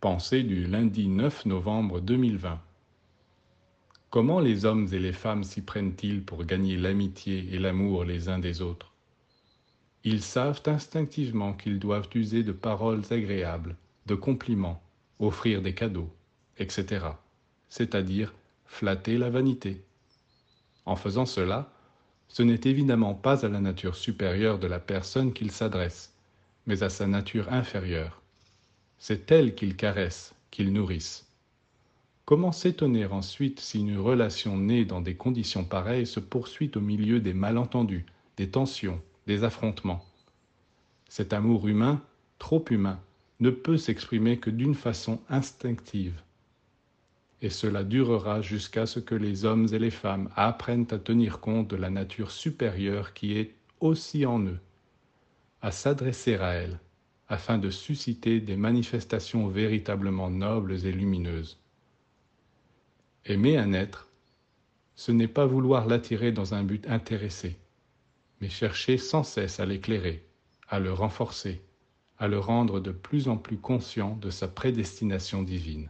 Pensée du lundi 9 novembre 2020. Comment les hommes et les femmes s'y prennent-ils pour gagner l'amitié et l'amour les uns des autres? Ils savent instinctivement qu'ils doivent user de paroles agréables, de compliments, offrir des cadeaux, etc., c'est-à-dire flatter la vanité. En faisant cela, ce n'est évidemment pas à la nature supérieure de la personne qu'ils s'adressent, mais à sa nature inférieure c'est elle qu'ils caressent, qu'ils nourrissent. Comment s'étonner ensuite si une relation née dans des conditions pareilles se poursuit au milieu des malentendus, des tensions, des affrontements? Cet amour humain, trop humain, ne peut s'exprimer que d'une façon instinctive. Et cela durera jusqu'à ce que les hommes et les femmes apprennent à tenir compte de la nature supérieure qui est aussi en eux, à s'adresser à elle, afin de susciter des manifestations véritablement nobles et lumineuses. Aimer un être, ce n'est pas vouloir l'attirer dans un but intéressé, mais chercher sans cesse à l'éclairer, à le renforcer, à le rendre de plus en plus conscient de sa prédestination divine.